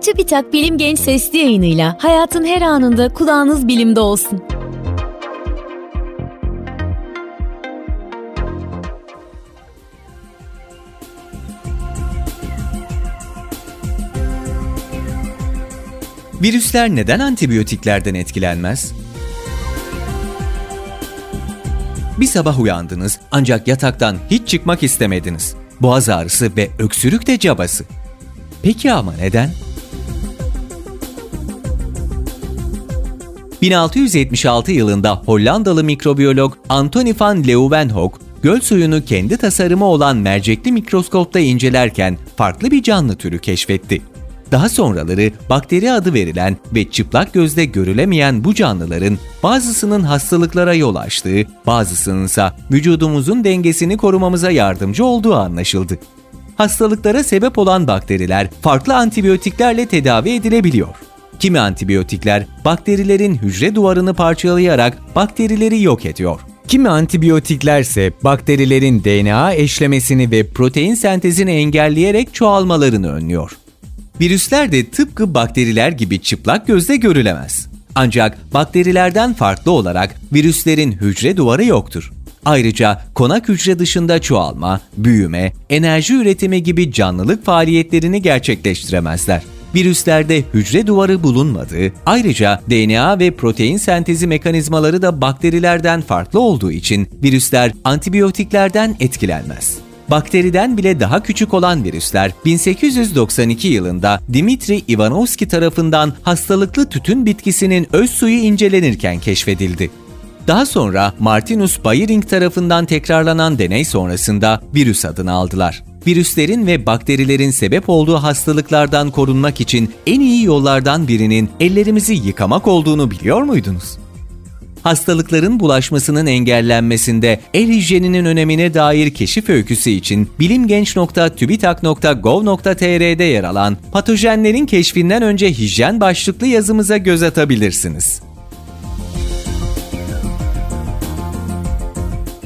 TÜBİTAK Bilim Genç Sesli yayınıyla hayatın her anında kulağınız bilimde olsun. Virüsler neden antibiyotiklerden etkilenmez? Bir sabah uyandınız ancak yataktan hiç çıkmak istemediniz. Boğaz ağrısı ve öksürük de cabası. Peki ama neden? 1676 yılında Hollandalı mikrobiyolog Anthony van Leeuwenhoek, göl suyunu kendi tasarımı olan mercekli mikroskopta incelerken farklı bir canlı türü keşfetti. Daha sonraları bakteri adı verilen ve çıplak gözle görülemeyen bu canlıların bazısının hastalıklara yol açtığı, bazısının ise vücudumuzun dengesini korumamıza yardımcı olduğu anlaşıldı. Hastalıklara sebep olan bakteriler farklı antibiyotiklerle tedavi edilebiliyor. Kimi antibiyotikler bakterilerin hücre duvarını parçalayarak bakterileri yok ediyor. Kimi antibiyotikler ise bakterilerin DNA eşlemesini ve protein sentezini engelleyerek çoğalmalarını önlüyor. Virüsler de tıpkı bakteriler gibi çıplak gözle görülemez. Ancak bakterilerden farklı olarak virüslerin hücre duvarı yoktur. Ayrıca konak hücre dışında çoğalma, büyüme, enerji üretimi gibi canlılık faaliyetlerini gerçekleştiremezler. Virüslerde hücre duvarı bulunmadığı, ayrıca DNA ve protein sentezi mekanizmaları da bakterilerden farklı olduğu için virüsler antibiyotiklerden etkilenmez. Bakteriden bile daha küçük olan virüsler 1892 yılında Dimitri Ivanovski tarafından hastalıklı tütün bitkisinin öz suyu incelenirken keşfedildi. Daha sonra Martinus Bayering tarafından tekrarlanan deney sonrasında virüs adını aldılar. Virüslerin ve bakterilerin sebep olduğu hastalıklardan korunmak için en iyi yollardan birinin ellerimizi yıkamak olduğunu biliyor muydunuz? Hastalıkların bulaşmasının engellenmesinde el hijyeninin önemine dair keşif öyküsü için bilimgenç.tübitak.gov.tr'de yer alan patojenlerin keşfinden önce hijyen başlıklı yazımıza göz atabilirsiniz.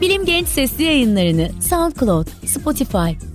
Bilim Genç sesli yayınlarını SoundCloud, Spotify,